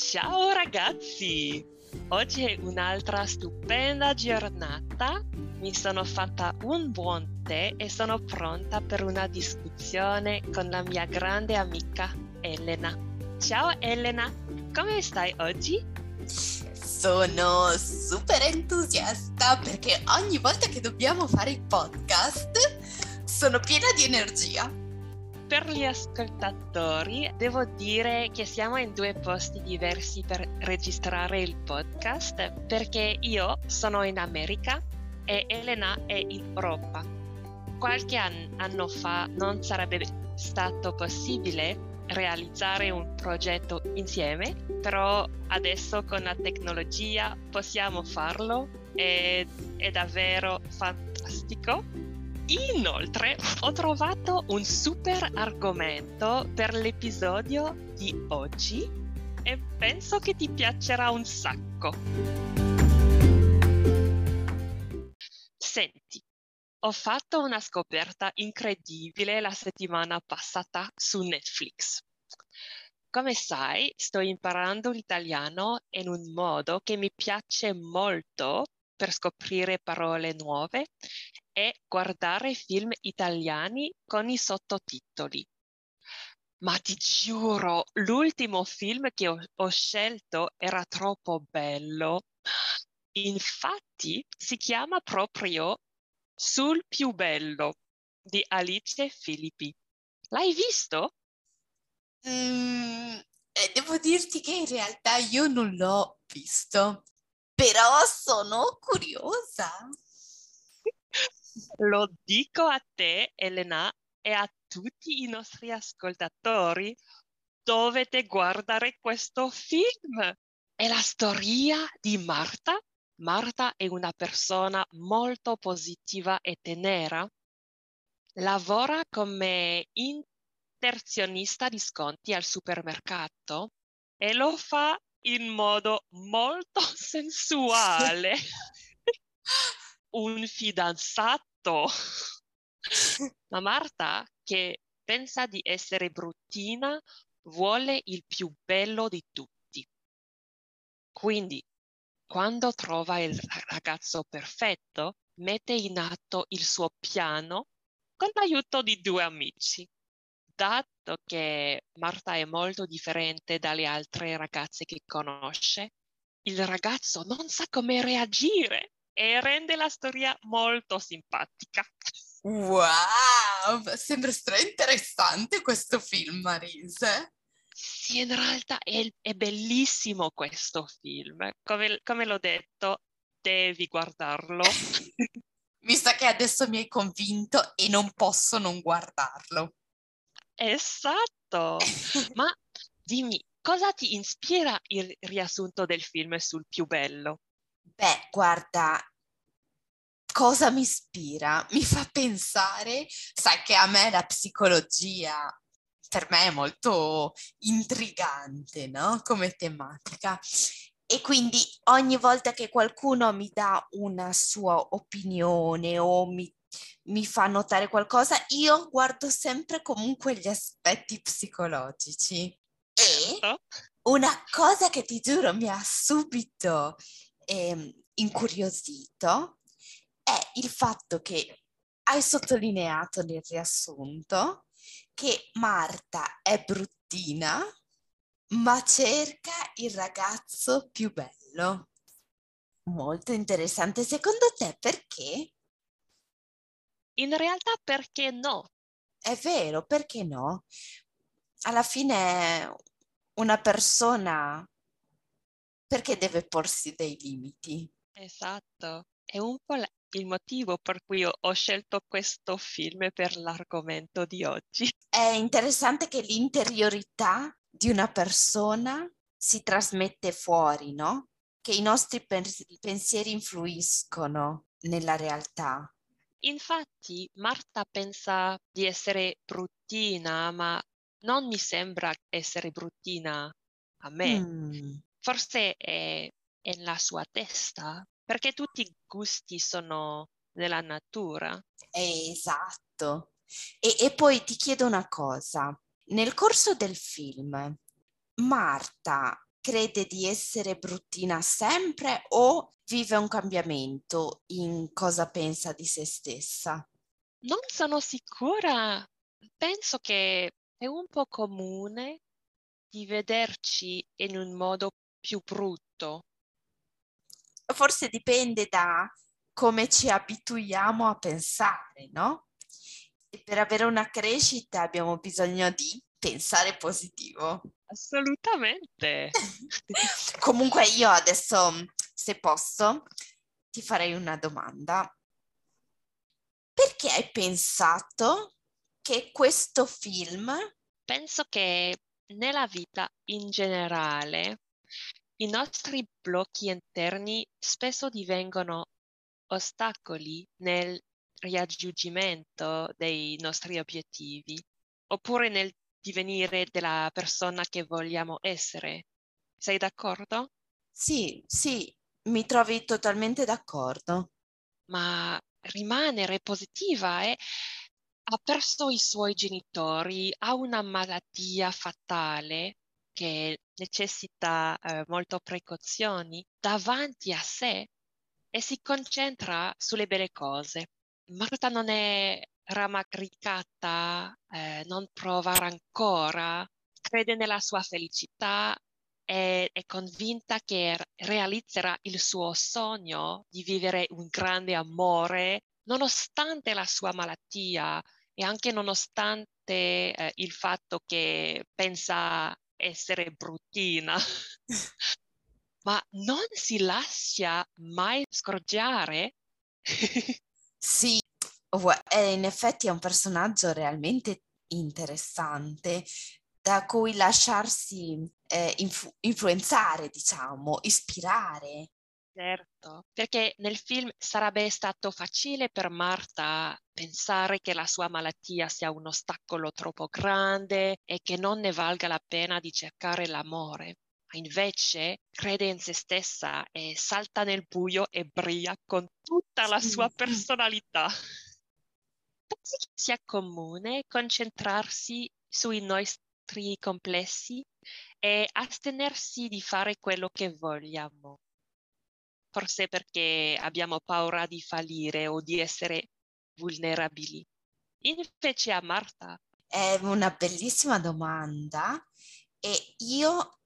Ciao ragazzi! Oggi è un'altra stupenda giornata. Mi sono fatta un buon tè e sono pronta per una discussione con la mia grande amica Elena. Ciao Elena, come stai oggi? Sono super entusiasta perché ogni volta che dobbiamo fare il podcast sono piena di energia per gli ascoltatori devo dire che siamo in due posti diversi per registrare il podcast perché io sono in America e Elena è in Europa. Qualche anno fa non sarebbe stato possibile realizzare un progetto insieme, però adesso con la tecnologia possiamo farlo ed è davvero fantastico Inoltre ho trovato un super argomento per l'episodio di oggi e penso che ti piacerà un sacco. Senti, ho fatto una scoperta incredibile la settimana passata su Netflix. Come sai, sto imparando l'italiano in un modo che mi piace molto per scoprire parole nuove e guardare film italiani con i sottotitoli. Ma ti giuro, l'ultimo film che ho, ho scelto era troppo bello. Infatti si chiama proprio Sul più bello di Alice Filippi. L'hai visto? Mm, devo dirti che in realtà io non l'ho visto, però sono curiosa. Lo dico a te, Elena, e a tutti i nostri ascoltatori. Dovete guardare questo film. È la storia di Marta. Marta è una persona molto positiva e tenera. Lavora come interzionista di sconti al supermercato e lo fa in modo molto sensuale. Un fidanzato. Ma Marta, che pensa di essere bruttina, vuole il più bello di tutti. Quindi, quando trova il ragazzo perfetto, mette in atto il suo piano con l'aiuto di due amici. Dato che Marta è molto differente dalle altre ragazze che conosce, il ragazzo non sa come reagire e rende la storia molto simpatica. Wow, sembra interessante questo film, Marise. Sì, in realtà è, è bellissimo questo film. Come, come l'ho detto, devi guardarlo. mi sa che adesso mi hai convinto e non posso non guardarlo. Esatto. Ma dimmi, cosa ti ispira il riassunto del film sul più bello? Beh, guarda, cosa mi ispira? Mi fa pensare, sai che a me la psicologia per me è molto intrigante, no? Come tematica. E quindi ogni volta che qualcuno mi dà una sua opinione o mi, mi fa notare qualcosa, io guardo sempre comunque gli aspetti psicologici. E certo. una cosa che ti giuro mi ha subito eh, incuriosito è il fatto che hai sottolineato nel riassunto che Marta è bruttina, ma cerca il ragazzo più bello. Molto interessante. Secondo te perché? In realtà perché no? È vero, perché no? Alla fine una persona perché deve porsi dei limiti? Esatto, è un po' il motivo per cui ho scelto questo film per l'argomento di oggi. È interessante che l'interiorità di una persona si trasmette fuori, no? Che i nostri pensieri influiscono nella realtà. Infatti, Marta pensa di essere bruttina, ma non mi sembra essere bruttina a me. Mm. Forse è, è nella sua testa, perché tutti i gusti sono nella natura. Esatto. E, e poi ti chiedo una cosa. Nel corso del film, Marta crede di essere bruttina sempre o vive un cambiamento in cosa pensa di se stessa? Non sono sicura. Penso che è un po' comune di vederci in un modo più brutto. Forse dipende da come ci abituiamo a pensare, no? E per avere una crescita abbiamo bisogno di pensare positivo. Assolutamente. Comunque io adesso, se posso, ti farei una domanda. Perché hai pensato che questo film... Penso che nella vita in generale i nostri blocchi interni spesso divengono ostacoli nel raggiungimento dei nostri obiettivi oppure nel divenire della persona che vogliamo essere. Sei d'accordo? Sì, sì, mi trovi totalmente d'accordo. Ma rimanere positiva e ha perso i suoi genitori, ha una malattia fatale che necessita eh, molto precauzioni davanti a sé e si concentra sulle belle cose. Marta non è ramagricata, eh, non prova ancora, crede nella sua felicità e è convinta che realizzerà il suo sogno di vivere un grande amore nonostante la sua malattia e anche nonostante eh, il fatto che pensa essere bruttina. Ma non si lascia mai scoraggiare. sì, in effetti è un personaggio realmente interessante da cui lasciarsi eh, influ- influenzare, diciamo, ispirare. Certo, perché nel film sarebbe stato facile per Marta pensare che la sua malattia sia un ostacolo troppo grande e che non ne valga la pena di cercare l'amore. Ma invece crede in se stessa e salta nel buio e brilla con tutta la sua personalità. Pensi che sia comune concentrarsi sui nostri complessi e astenersi di fare quello che vogliamo? Forse perché abbiamo paura di fallire o di essere vulnerabili. Invece a Marta. È una bellissima domanda e io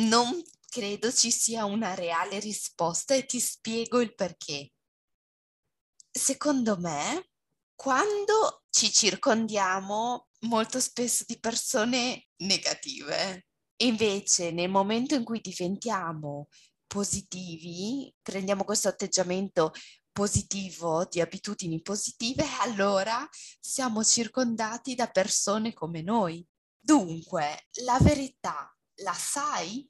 non credo ci sia una reale risposta e ti spiego il perché. Secondo me, quando ci circondiamo molto spesso di persone negative, invece nel momento in cui diventiamo positivi, prendiamo questo atteggiamento positivo, di abitudini positive, allora siamo circondati da persone come noi. Dunque, la verità la sai?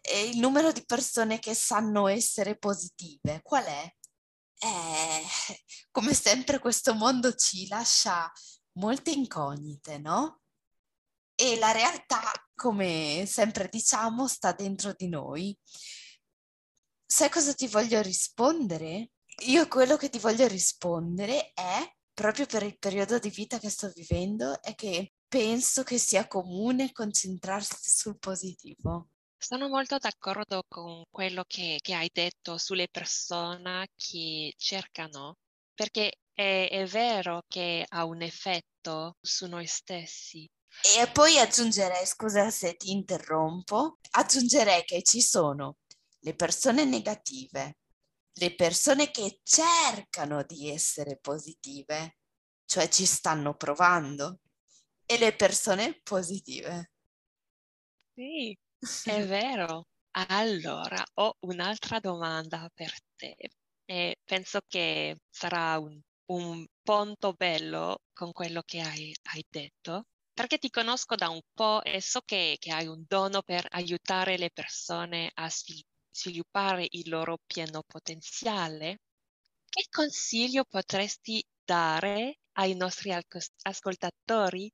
E il numero di persone che sanno essere positive, qual è? Eh, come sempre questo mondo ci lascia molte incognite, no? E la realtà, come sempre diciamo, sta dentro di noi sai cosa ti voglio rispondere? Io quello che ti voglio rispondere è, proprio per il periodo di vita che sto vivendo, è che penso che sia comune concentrarsi sul positivo. Sono molto d'accordo con quello che, che hai detto sulle persone che cercano, perché è, è vero che ha un effetto su noi stessi. E poi aggiungerei, scusa se ti interrompo, aggiungerei che ci sono le persone negative, le persone che cercano di essere positive, cioè ci stanno provando, e le persone positive. Sì, è vero. Allora, ho un'altra domanda per te e penso che sarà un, un punto bello con quello che hai, hai, detto, perché ti conosco da un po' e so che, che hai un dono per aiutare le persone a sviluppare sviluppare il loro pieno potenziale, che consiglio potresti dare ai nostri ascoltatori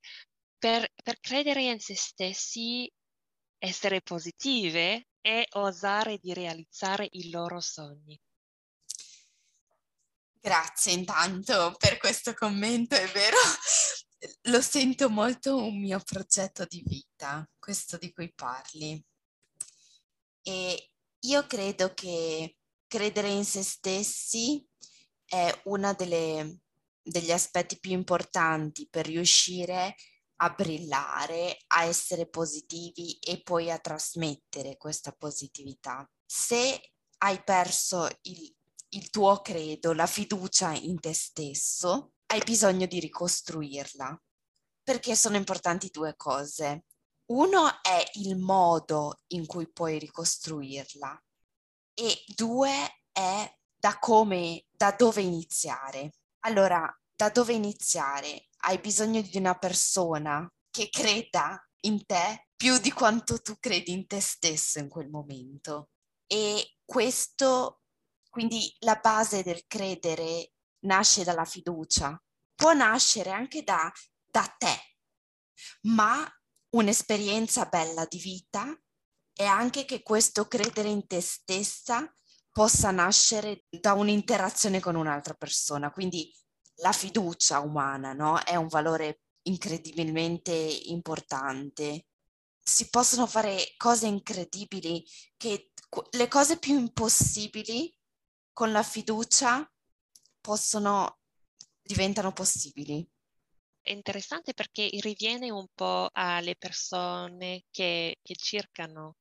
per, per credere in se stessi, essere positive e osare di realizzare i loro sogni? Grazie intanto per questo commento, è vero, lo sento molto un mio progetto di vita, questo di cui parli. E io credo che credere in se stessi è uno degli aspetti più importanti per riuscire a brillare, a essere positivi e poi a trasmettere questa positività. Se hai perso il, il tuo credo, la fiducia in te stesso, hai bisogno di ricostruirla. Perché sono importanti due cose. Uno è il modo in cui puoi ricostruirla e due è da come, da dove iniziare. Allora, da dove iniziare? Hai bisogno di una persona che creda in te più di quanto tu credi in te stesso in quel momento. E questo, quindi la base del credere nasce dalla fiducia, può nascere anche da, da te, ma un'esperienza bella di vita è anche che questo credere in te stessa possa nascere da un'interazione con un'altra persona. Quindi la fiducia umana no? è un valore incredibilmente importante. Si possono fare cose incredibili che le cose più impossibili con la fiducia possono diventano possibili. È interessante perché riviene un po' alle persone che, che cercano.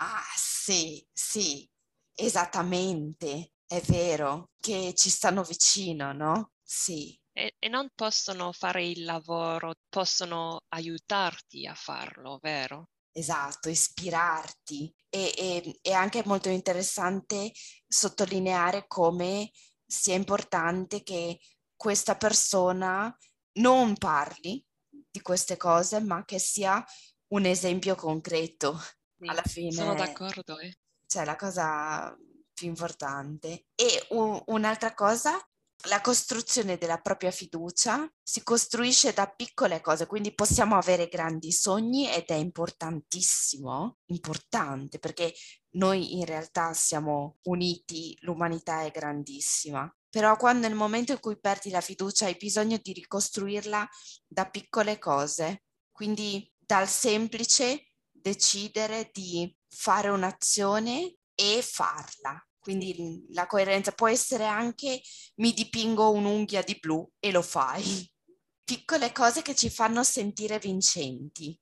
Ah, sì, sì, esattamente, è vero, che ci stanno vicino, no? Sì. E, e non possono fare il lavoro, possono aiutarti a farlo, vero? Esatto, ispirarti. E, e, è anche molto interessante sottolineare come sia importante che questa persona non parli di queste cose, ma che sia un esempio concreto. Sì, Alla fine sono d'accordo. Eh. Cioè la cosa più importante. E un, un'altra cosa, la costruzione della propria fiducia si costruisce da piccole cose, quindi possiamo avere grandi sogni ed è importantissimo, importante perché noi in realtà siamo uniti, l'umanità è grandissima, però quando nel momento in cui perdi la fiducia hai bisogno di ricostruirla da piccole cose, quindi dal semplice decidere di fare un'azione e farla. Quindi la coerenza può essere anche mi dipingo un'unghia di blu e lo fai. Piccole cose che ci fanno sentire vincenti.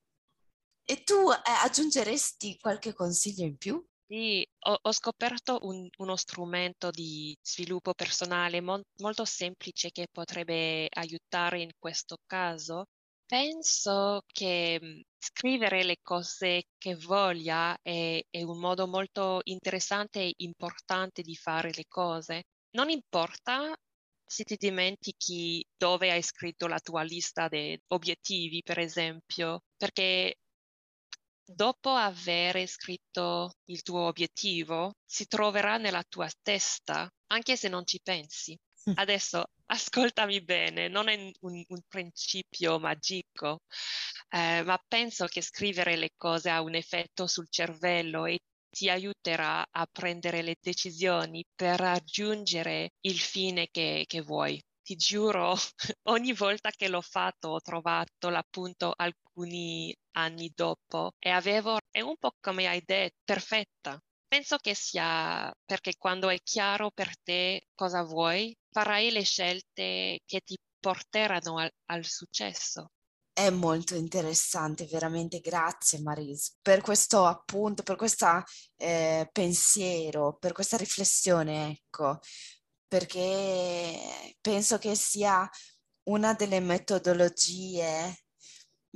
E tu eh, aggiungeresti qualche consiglio in più? Sì, ho, ho scoperto un- uno strumento di sviluppo personale mon- molto semplice che potrebbe aiutare in questo caso. Penso che mh, scrivere le cose che voglia è, è un modo molto interessante e importante di fare le cose. Non importa se ti dimentichi dove hai scritto la tua lista di obiettivi, per esempio, perché dopo aver scritto il tuo obiettivo, si troverà nella tua testa, anche se non ci pensi. Adesso ascoltami bene, non è un, un principio magico, eh, ma penso che scrivere le cose ha un effetto sul cervello e ti aiuterà a prendere le decisioni per raggiungere il fine che, che vuoi ti giuro, ogni volta che l'ho fatto ho trovato l'appunto alcuni anni dopo e avevo, è un po' come hai detto, perfetta. Penso che sia perché quando è chiaro per te cosa vuoi, farai le scelte che ti porteranno al, al successo. È molto interessante, veramente grazie Maris per questo appunto, per questo eh, pensiero, per questa riflessione, ecco, perché penso che sia una delle metodologie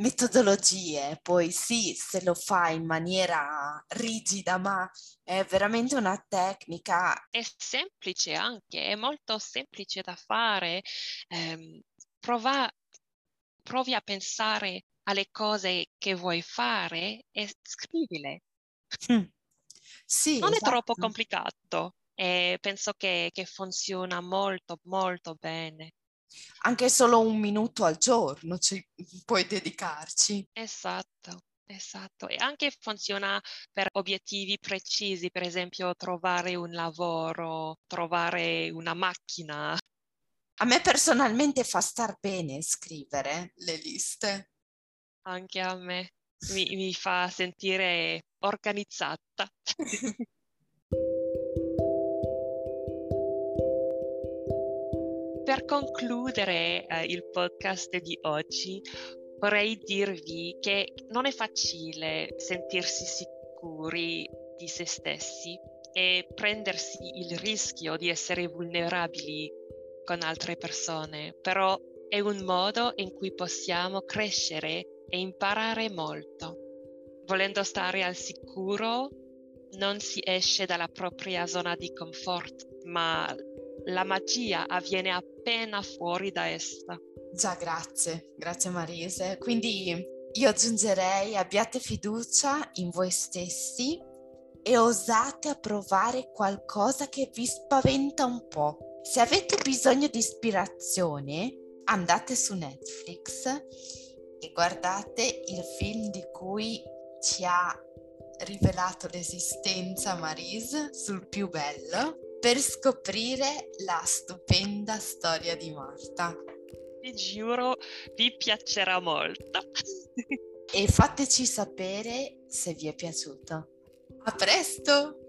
metodologie, poi sì, se lo fai in maniera rigida, ma è veramente una tecnica. È semplice anche, è molto semplice da fare. Eh, prova, provi a pensare alle cose che vuoi fare e scrivile. Mm. Sì, non esatto. è troppo complicato e penso che, che funziona molto, molto bene anche solo un minuto al giorno ci puoi dedicarci. Esatto. Esatto, e anche funziona per obiettivi precisi, per esempio trovare un lavoro, trovare una macchina. A me personalmente fa star bene scrivere le liste. Anche a me. mi, mi fa sentire organizzata. concludere eh, il podcast di oggi, vorrei dirvi che non è facile sentirsi sicuri di se stessi e prendersi il rischio di essere vulnerabili con altre persone, però è un modo in cui possiamo crescere e imparare molto. Volendo stare al sicuro, non si esce dalla propria zona di comfort, ma la magia avviene appena fuori da essa. Già, grazie, grazie Marise. Quindi io aggiungerei abbiate fiducia in voi stessi e osate a provare qualcosa che vi spaventa un po'. Se avete bisogno di ispirazione, andate su Netflix e guardate il film di cui ci ha rivelato l'esistenza Marise sul più bello per scoprire la stupenda storia di Marta. Vi giuro, vi piacerà molto. e fateci sapere se vi è piaciuto. A presto!